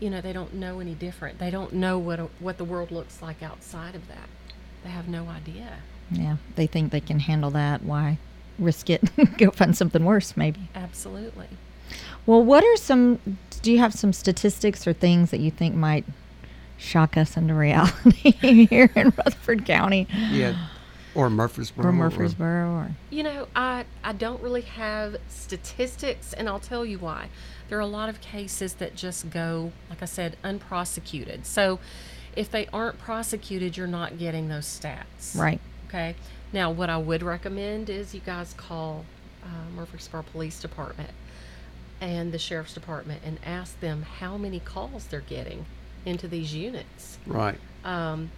F: you know, they don't know any different. They don't know what a, what the world looks like outside of that. They have no idea.
B: Yeah, they think they can handle that. Why risk it? Go find something worse, maybe.
F: Absolutely.
B: Well, what are some? Do you have some statistics or things that you think might shock us into reality here in Rutherford County
A: yeah or murfreesboro
B: or Murfreesboro? Or
F: You know, I, I don't really have statistics, and I'll tell you why. There are a lot of cases that just go, like I said, unprosecuted. So if they aren't prosecuted, you're not getting those stats.
B: right?
F: Okay. Now, what I would recommend is you guys call uh, Murfreesboro Police Department and the Sheriff's Department and ask them how many calls they're getting into these units
A: right
F: um,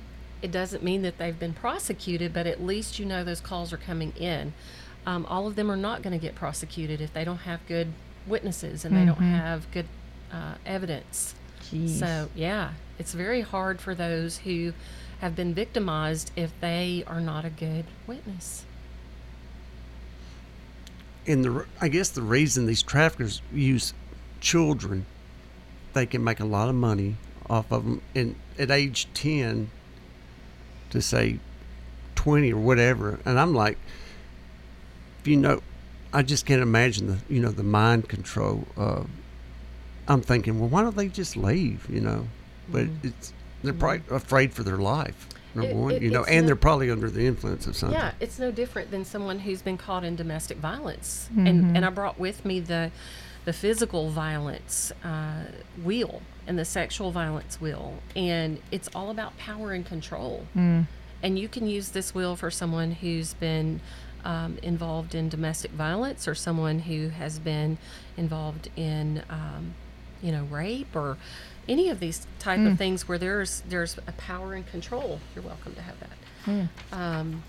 F: it doesn't mean that they've been prosecuted, but at least you know those calls are coming in. Um, all of them are not going to get prosecuted if they don't have good witnesses and they don't have good uh, evidence.
B: Jeez.
F: So, yeah, it's very hard for those who have been victimized if they are not a good witness.
A: and the I guess the reason these traffickers use children, they can make a lot of money off of them. And at age ten, to say twenty or whatever, and I'm like, you know, I just can't imagine the you know the mind control. Uh, I'm thinking, well, why don't they just leave? You know, but it's they're probably afraid for their life. Number
F: Mm-hmm. It-
A: one,
F: it-
A: you know, and
F: no-
A: they're probably under the influence of something.
F: Yeah, it's no different than someone who's been caught in domestic violence. And and I brought with me the the physical violence uh, wheel and the sexual violence wheel, and it's all about power and control. And you can use this wheel for someone who's been um, involved in domestic violence or someone who has been involved in, um, you know, rape or any of these type of things where there's there's a power and control. You're welcome to have that. Um,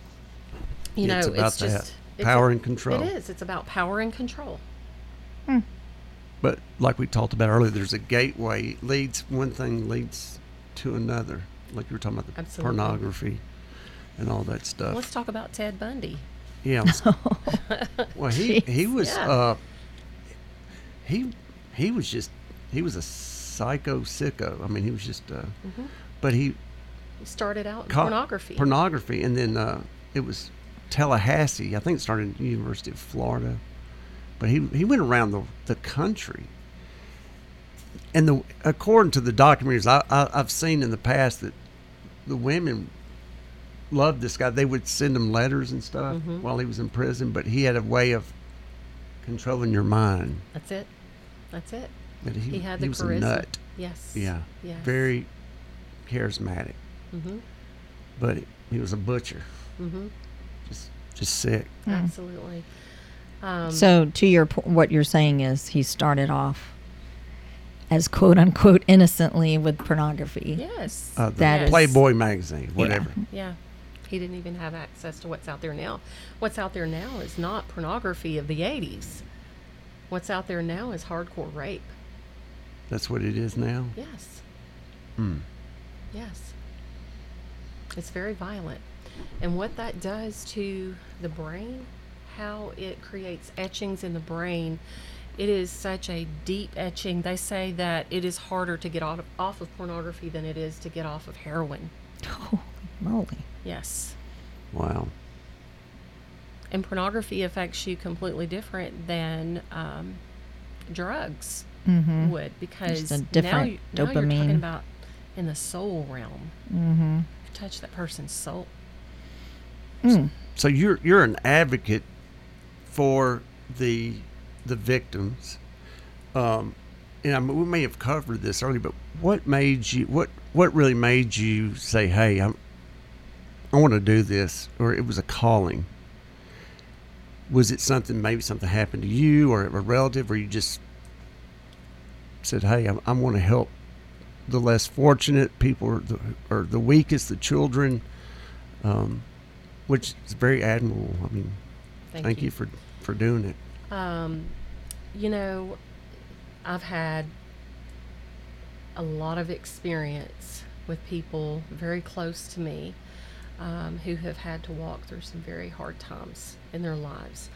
F: you
A: Yeah,
F: know,
A: it's about
F: it's just
A: that.
F: it's
A: Power
F: a-
A: and control.
F: It is. It's about power and control.
A: But like we talked about earlier, there's a gateway leads one thing leads to another. Like you were talking about the
F: Absolutely.
A: pornography and all that stuff.
F: Let's talk about Ted Bundy.
A: yeah. Well, he he was
F: Yeah.
A: uh he he was just he was a psycho sicko. I mean, he was just uh but he
F: He started out in pornography.
A: Pornography and then uh it was Tallahassee. I think it started at the University of Florida. but he he went around the the country. And the according to the documentaries I, I I've seen in the past that the women loved this guy. They would send him letters and stuff
F: Mm-hmm.
A: while he was in prison, but he had a way of controlling your mind.
F: That's it. That's it.
A: That he,
F: He had
A: he was
F: charisma.
A: a nut.
F: Yes.
A: Yeah.
F: Yes.
A: Very charismatic.
F: Mm-hmm.
A: But he was a butcher.
F: Mm-hmm.
A: Just just sick.
F: Absolutely. Um,
B: So, to your what you're saying is he started off as quote unquote innocently with pornography.
F: yes.
A: Uh, the
B: That is-
A: Playboy magazine, whatever.
F: Yeah. He didn't even have access to what's out there now. What's out there now is not pornography of the 80s. What's out there now is hardcore rape.
A: That's what it is now.
F: Yes.
A: Hmm.
F: Yes. It's very violent. And what that does to the brain, how it creates etchings in the brain, it is such a deep etching. They say that it is harder to get off of, off of pornography than it is to get off of heroin.
B: Holy moly.
F: Yes.
A: Wow.
F: And pornography affects you completely different than um, drugs
B: Mm-hmm.
F: would because
B: a
F: now,
B: different
F: you, now you're talking
B: dopamine.
F: about in the soul realm.
B: Mm-hmm.
F: You touch that person's soul.
B: Mm.
A: So you're you're an advocate for the the victims. Um, and I mean, we may have covered this earlier, but what made you what what really made you say, "Hey, I'm, I want to do this," or it was a calling? Was it something maybe something happened to you or a relative, or you just said, "Hey, I, I want to help the less fortunate people, or the, or the weakest, the children," um, which is very admirable. I mean,
F: Thank,
A: thank you for for doing it.
F: Um, you know, I've had a lot of experience with people very close to me um, who have had to walk through some very hard times in their lives,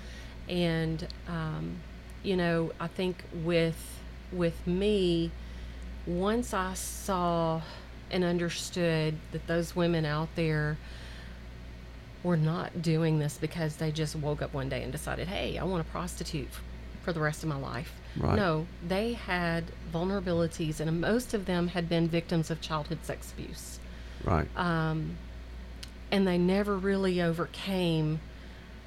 F: and um, you know, I think with with me, once I saw and understood that those women out there were not doing this because they just woke up one day and decided, hey, I want to prostitute for the rest of my life.
A: Right.
F: No, they had vulnerabilities, and most of them had been victims of childhood sex abuse.
A: Right.
F: Um, and they never really overcame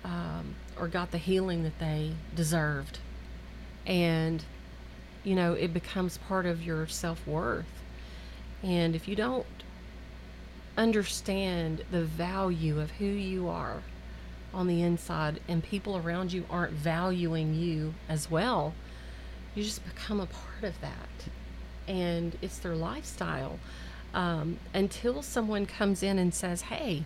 F: um, or got the healing that they deserved. And, you know, it becomes part of your self worth. And if you don't understand the value of who you are on the inside and people around you aren't valuing you as well, you just become a part of that. And it's their lifestyle. Um, until someone comes in and says, hey,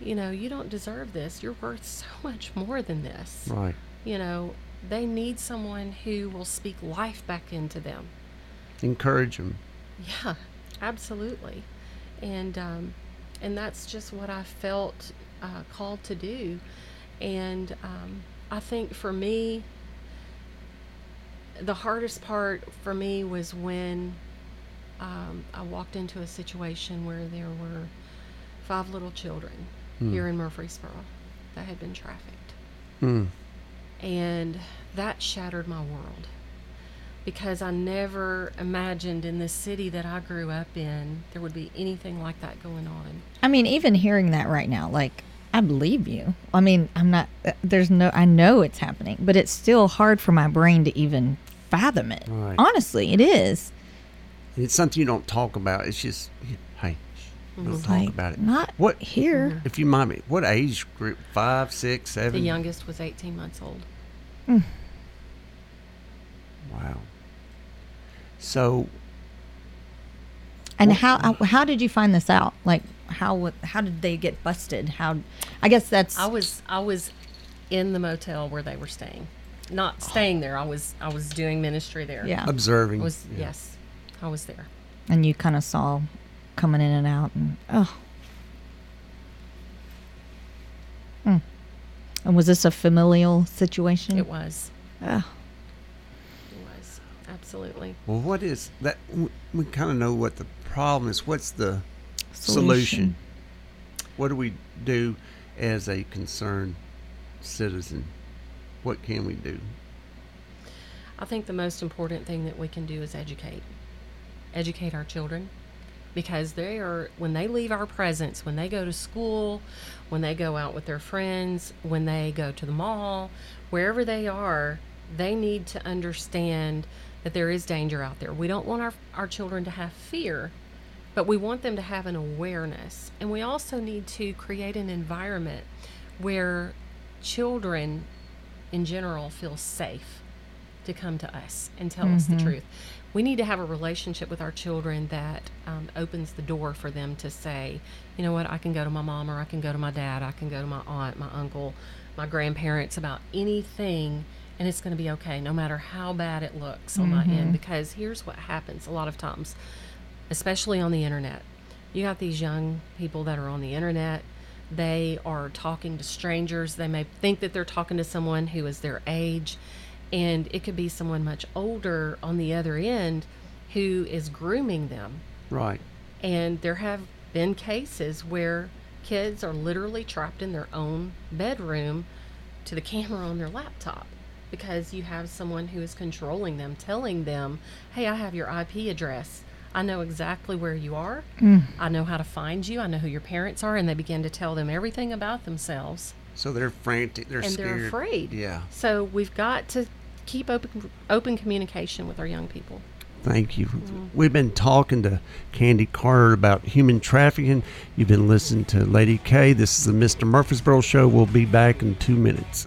F: you know, you don't deserve this. You're worth so much more than this.
A: Right.
F: You know, they need someone who will speak life back into them.
A: Encourage them.
F: Yeah, absolutely. And um, and that's just what I felt uh, called to do. And um, I think for me, the hardest part for me was when um, I walked into a situation where there were five little children here in Murfreesboro that had been trafficked.
A: Hmm.
F: And that shattered my world because I never imagined in this city that I grew up in there would be anything like that going on.
B: I mean, even hearing that right now, like, I believe you. I mean, I'm not, uh, there's no, I know it's happening, but it's still hard for my brain to even fathom it.
A: Right.
B: Honestly, it is.
A: It's something you don't talk about. It's just, hey, don't
B: It's
A: talk
B: like,
A: about it.
B: Not
A: What-
B: here.
A: If you mind me, what age group? Five, six, seven.
F: The youngest was 18 months old.
A: Wow. So,
B: And how uh, how did you find this out? Like how wa- how did they get busted? How I guess that's
F: I was I was in the motel where they were staying. Not staying there. I was I was doing ministry there.
B: yeah.
A: observing.
F: I was
A: yeah.
F: yes. I was there.
B: And you kind of saw coming in and out and oh. Hmm. And was this a familial situation?
F: It was.
B: Oh.
F: It was. Absolutely.
A: Well, what is that? We kind of know what the problem is. What's the solution?
B: Solution.
A: What do we do as a concerned citizen? What can we do?
F: I think the most important thing that we can do is educate. Educate our children because they are when they leave our presence, when they go to school, when they go out with their friends, when they go to the mall, wherever they are, they need to understand that there is danger out there. We don't want our our children to have fear, but we want them to have an awareness. And we also need to create an environment where children in general feel safe to come to us and tell us the mm-hmm. truth. We need to have a relationship with our children that um, opens the door for them to say, you know what, I can go to my mom or I can go to my dad, I can go to my aunt, my uncle, my grandparents about anything, and it's going to be okay, no matter how bad it looks on my end. Because here's what happens a lot of times, especially on the internet. You got these young people that are on the internet. They are talking to strangers. They may think that they're talking to someone who is their age, and it could be someone much older on the other end who is grooming them.
A: Right.
F: And there have been cases where kids are literally trapped in their own bedroom to the camera on their laptop because you have someone who is controlling them, telling them, hey, I have your IP address. I know exactly where you are. Hmm. I know how to find you. I know who your parents are. And they begin to tell them everything about themselves.
A: So they're frantic. They're
F: and
A: scared.
F: they're afraid.
A: Yeah.
F: So we've got to keep open, open communication with our young people.
A: Thank you. Mm-hmm. We've been talking to Candy Carter about human trafficking. You've been listening to Lady K. This is the Mr. Murfreesboro Show. We'll be back in two minutes.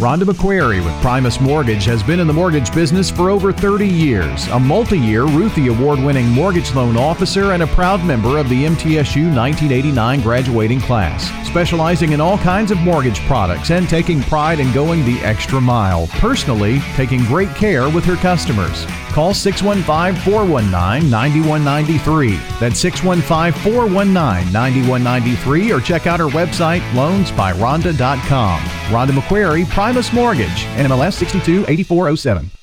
E: Rhonda McQuarrie with Primus Mortgage has been in the mortgage business for over 30 years, a multi year Ruthie Award winning mortgage loan officer, and a proud member of the MTSU 1989 graduating class. Specializing in all kinds of mortgage products and taking pride in going the extra mile, personally taking great care with her customers. Call 615 419 9193. That's 615 419 9193 or check out our website loansbyrhonda.com. Rhonda McQuarrie, Primus Mortgage, NMLS 628407.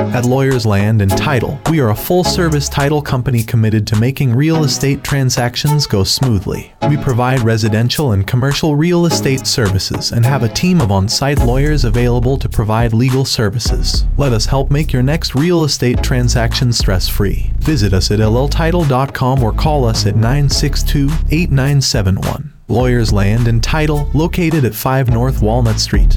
D: At Lawyers Land and Title, we are a full service title company committed to making real estate transactions go smoothly. We provide residential and commercial real estate services and have a team of on site lawyers available to provide legal services. Let us help make your next real estate transaction stress free. Visit us at lltitle.com or call us at 962 8971. Lawyers Land and Title, located at 5 North Walnut Street.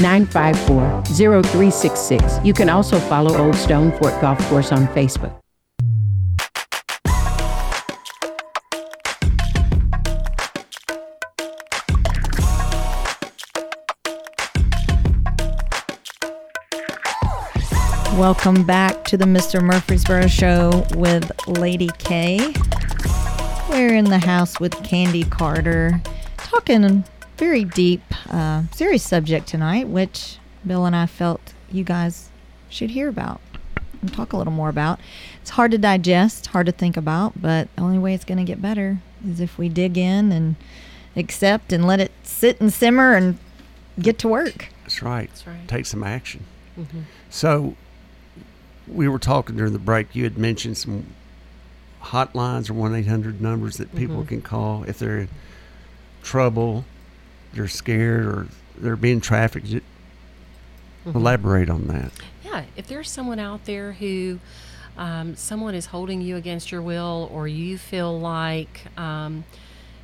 G: 954 0366. You can also follow Old Stone Fort Golf Course on Facebook.
B: Welcome back to the Mr. Murfreesboro Show with Lady K. We're in the house with Candy Carter, talking very deep, uh, serious subject tonight, which Bill and I felt you guys should hear about and talk a little more about. It's hard to digest, hard to think about, but the only way it's going to get better is if we dig in and accept and let it sit and simmer and get to work.
A: That's right.
F: That's right.
A: Take some action.
F: Mm-hmm.
A: So, we were talking during the break. You had mentioned some hotlines or one eight hundred numbers that people
F: Mhm.
A: can call if they're in trouble, they're scared, or they're being trafficked.
F: Mhm.
A: Elaborate on that.
F: Yeah, if there's someone out there who um, someone is holding you against your will, or you feel like um,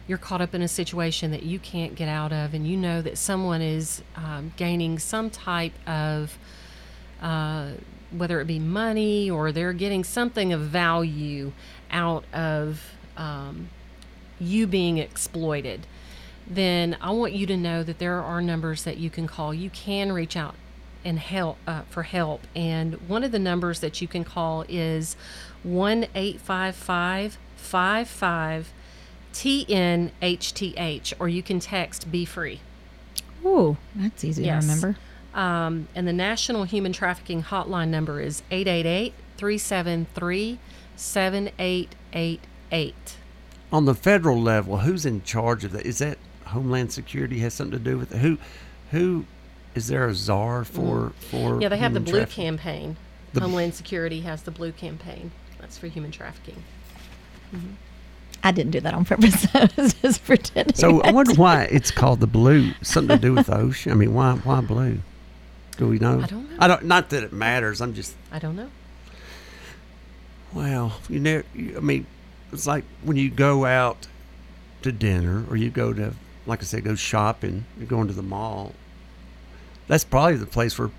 F: you're caught up in a situation that you can't get out of, and you know that someone is um, gaining some type of uh, whether it be money or they're getting something of value out of um, you being exploited, then I want you to know that there are numbers that you can call. You can reach out and help uh, for help, and one of the numbers that you can call is one eight five five five five TNHTH, or you can text Be Free.
B: Ooh, that's easy
F: Yes.
B: to remember.
F: Um, and the National Human Trafficking Hotline number is 888 373 7888.
A: On the federal level, who's in charge of that? Is that Homeland Security has something to do with it? Who, who, is there a czar for for?
F: Mm. Yeah, they have the Blue
A: trafficking?
F: Campaign.
A: The-
F: Homeland Security has the Blue Campaign. That's for human trafficking.
B: I didn't do that on purpose. I was just pretending.
A: So I wonder why it's called the blue. Something to do with the ocean. I mean, why why blue? Do we know?
F: I don't know.
A: I don't. Not that it matters. I'm just.
F: I don't know.
A: Well, you know. I mean, it's like when you go out to dinner or you go to, like I said, go shopping. Going to the mall. That's probably the place where.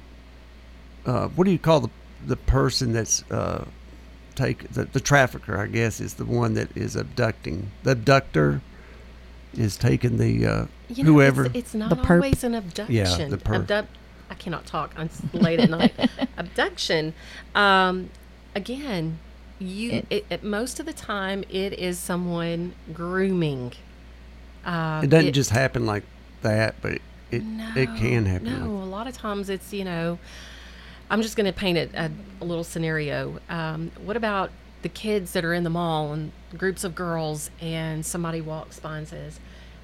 A: Uh, what do you call the the person that's uh, take the, the trafficker? I guess is the one that is abducting. The abductor is taking the uh,
F: You know,
A: whoever.
F: It's, it's not
B: The perp.
F: always an abduction.
A: Yeah, the perp.
F: Abduct- I cannot talk. I'm late at night. abduction. Um, again, you.
B: It-
F: It, it, most of the time, it is someone grooming. Uh,
A: It doesn't just happen like that, but it it,
F: no,
A: it can happen.
F: No,
A: like-
F: a lot of times it's you know. I'm just going to paint a, a, a little scenario. Um, what about the kids that are in the mall and groups of girls, and somebody walks by and says,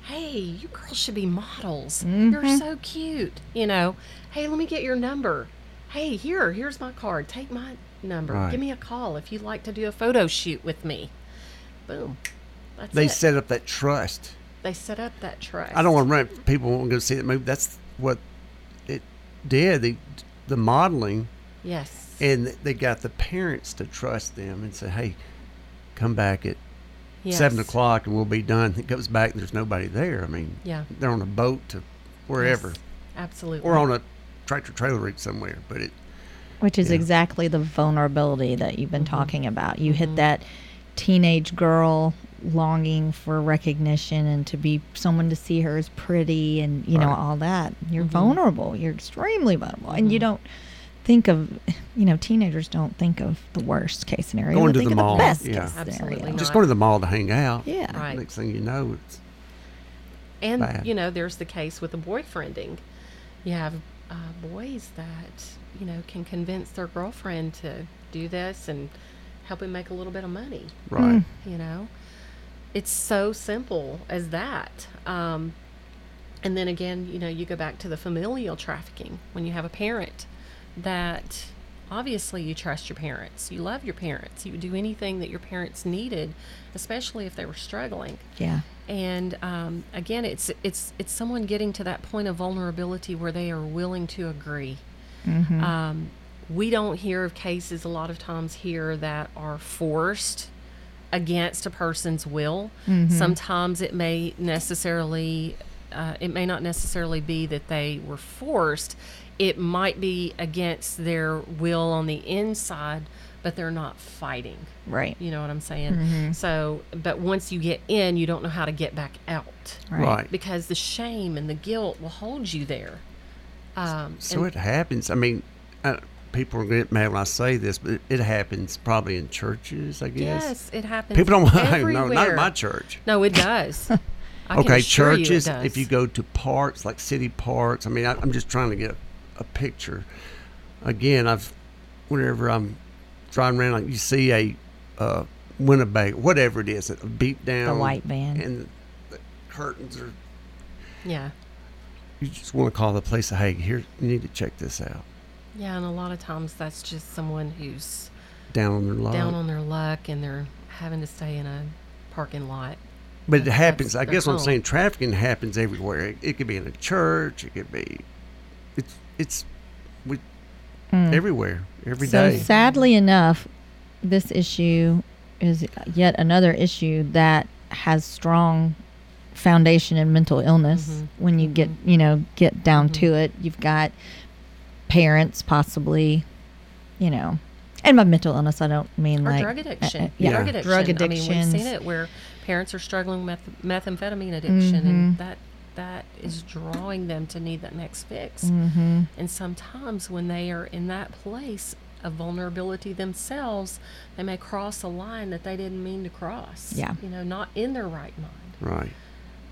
F: "Hey, you girls should be models. You're so cute." You know, "Hey, let me get your number. Hey, here, here's my card. Take my number.
A: Right.
F: Give me a call if you'd like to do a photo shoot with me." Boom. That's
A: they
F: it.
A: set up that trust.
F: They set up that trust.
A: I don't want to run. People won't go see that movie. That's what it did. The the modeling,
F: Yes.
A: and they got the parents to trust them and say, "Hey, come back at
F: yes.
A: seven o'clock and we'll be done." It goes back and there's nobody there. I mean,
F: Yeah.
A: they're on a boat to wherever,
F: Yes, absolutely.
A: or on a tractor trailer rig somewhere. But it
B: Which is
A: Yeah.
B: exactly the vulnerability that you've been
F: Mm-hmm.
B: talking about. You hit that teenage girl longing for recognition and to be someone to see her as pretty and you know all that. You're
F: Mm-hmm.
B: vulnerable. You're extremely vulnerable, and you don't think of you know teenagers don't think of the worst case scenario.
A: Going to
B: think
A: the
B: of
A: mall,
B: the best
A: yeah.
B: case
F: Absolutely
B: scenario.
A: just going to the mall to hang out.
B: Yeah.
F: Right.
A: Next thing you know, it's
F: and
A: bad.
F: you know, there's the case with the boyfriending. You have uh, boys that you know can convince their girlfriend to do this and help him make a little bit of money.
A: right.
F: You know, it's so simple as that. Um, and then again, you know, you go back to the familial trafficking when you have a parent that obviously you trust your parents, you love your parents, you would do anything that your parents needed, especially if they were struggling.
B: Yeah.
F: And um, again, it's it's it's someone getting to that point of vulnerability where they are willing to agree. Um, we don't hear of cases a lot of times here that are forced against a person's will. Sometimes it may necessarily, uh, it may not necessarily be that they were forced. It might be against their will on the inside, but they're not fighting.
B: Right.
F: You know what I'm saying? So, but once you get in, you don't know how to get back out
B: Right.
A: Right.
F: because the shame and the guilt will hold you there. Um,
A: So
F: and-
A: it happens. I mean, uh, people are going to get mad when I say this, but it, it happens probably in churches, I guess.
F: yes, it happens.
A: People don't want no,
F: everywhere.
A: not in my church.
F: No, it does. I can
A: okay,
F: assure you it
A: churches.
F: does.
A: if you go to parks like city parks, I mean, I, I'm just trying to get a, a picture. Again, I've whenever I'm driving around, like you see a uh, Winnebago, whatever it is, a beat down,
B: white van.
A: and the curtains are
F: yeah,
A: you just want to call the place. Hey, here you need to check this out.
F: Yeah, and a lot of times that's just someone who's
A: Down on their luck.
F: down on their luck and they're having to stay in a parking lot.
A: but it happens. I
F: their
A: guess what I'm saying, trafficking happens everywhere. It, it could be in a church. It could be. It's it's we, everywhere every
B: Mm. so
A: day.
B: sadly enough, this issue is yet another issue that has strong foundation in mental illness.
F: Mhm.
B: When you get you know get down to it, you've got parents possibly, you know, and by mental illness I don't mean
F: Or
B: like
F: drug
B: uh,
F: addiction.
B: uh, yeah,
F: Drug addiction.
B: drug
F: I mean, we've seen it where parents are struggling with methamphetamine addiction,
B: Mm-hmm.
F: and that that is drawing them to need that next fix.
B: Mm-hmm.
F: And sometimes when they are in that place of vulnerability themselves, they may cross a line that they didn't mean to cross.
B: Yeah.
F: You know, not in their right mind.
A: right.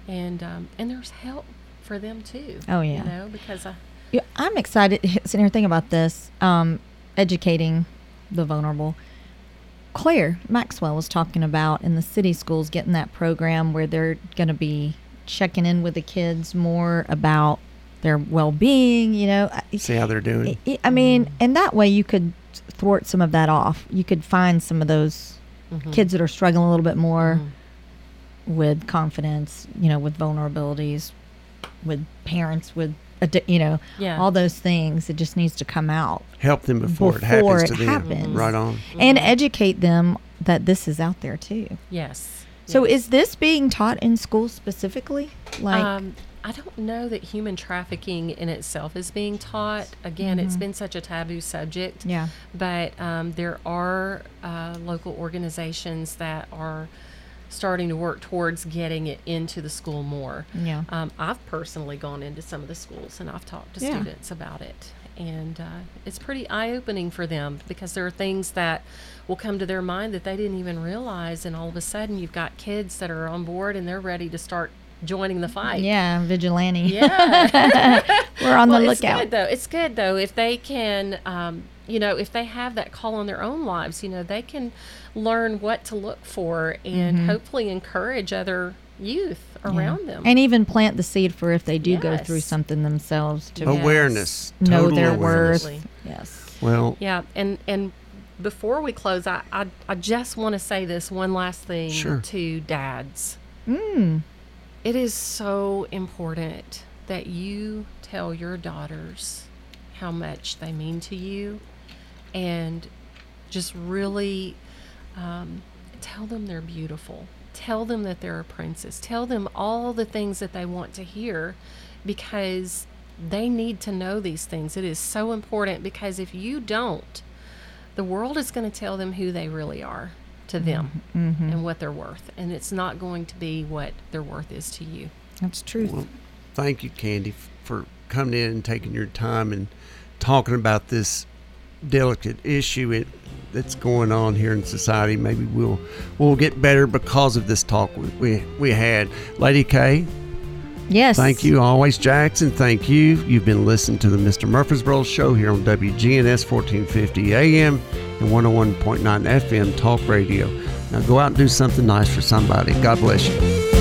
F: And um, and there's help for them too.
B: Oh, yeah.
F: You know, because I,
B: Yeah, I'm excited sitting here thinking about this, um, educating the vulnerable. Claire Maxwell was talking about in the city schools getting that program where they're going to be checking in with the kids more about their well-being. You know,
A: See how they're doing.
B: I- I mean, and that way you could thwart some of that off. You could find some of those
F: Mm-hmm.
B: kids that are struggling a little bit more with confidence, you know, with vulnerabilities, with parents, with, addi- you know,
F: Yeah.
B: all those things. It just needs to come out
A: Help them before, it happens
B: it
A: to them.
B: happens.
A: Right on.
B: and educate them that this is out there too.
F: yes.
B: So
F: yes.
B: is this being taught in schools specifically? Like,
F: um, I don't know that human trafficking in itself is being taught. Again, it's been such a taboo subject.
B: Mm-hmm. Yeah.
F: But um, there are uh, local organizations that are starting to work towards getting it into the school more.
B: Yeah.
F: Um, I've personally gone into some of the schools and I've talked to
B: Yeah.
F: students about it. And uh, it's pretty eye opening for them because there are things that will come to their mind that they didn't even realize. And all of a sudden, you've got kids that are on board and they're ready to start joining the fight.
B: yeah, vigilante.
F: Yeah.
B: We're on
F: well,
B: the
F: it's
B: lookout.
F: good though. It's good though if they can, um, you know, if they have that call on their own lives, you know, they can learn what to look for and
B: Mm-hmm.
F: hopefully encourage other youth around them.
B: And even plant the seed for if they do go through something themselves to
F: Yes.
A: Awareness.
B: know
A: Total
B: their
A: awareness.
B: worth. Yes.
A: Well,
F: yeah, and and before we close, I I, I just want to say this one last thing
A: Sure.
F: to dads.
B: Mm.
F: It is so important that you tell your daughters how much they mean to you and just really um, tell them they're beautiful. Tell them that they're a princess. Tell them all the things that they want to hear because they need to know these things. It is so important because if you don't, the world is going to tell them who they really are to them and what they're worth. And it's not going to be what their worth is to you.
B: That's true.
A: Well, thank you, Candy, for coming in and taking your time and talking about this delicate issue it, that's going on here in society. Maybe we'll we'll get better because of this talk we we, we had. Lady K,
B: yes.
A: thank you always, Jackson. Thank you. You've been listening to the Mr. Murfreesboro Show here on WGNS 1450 AM and 101.9 FM Talk Radio. Now go out and do something nice for somebody. God bless you.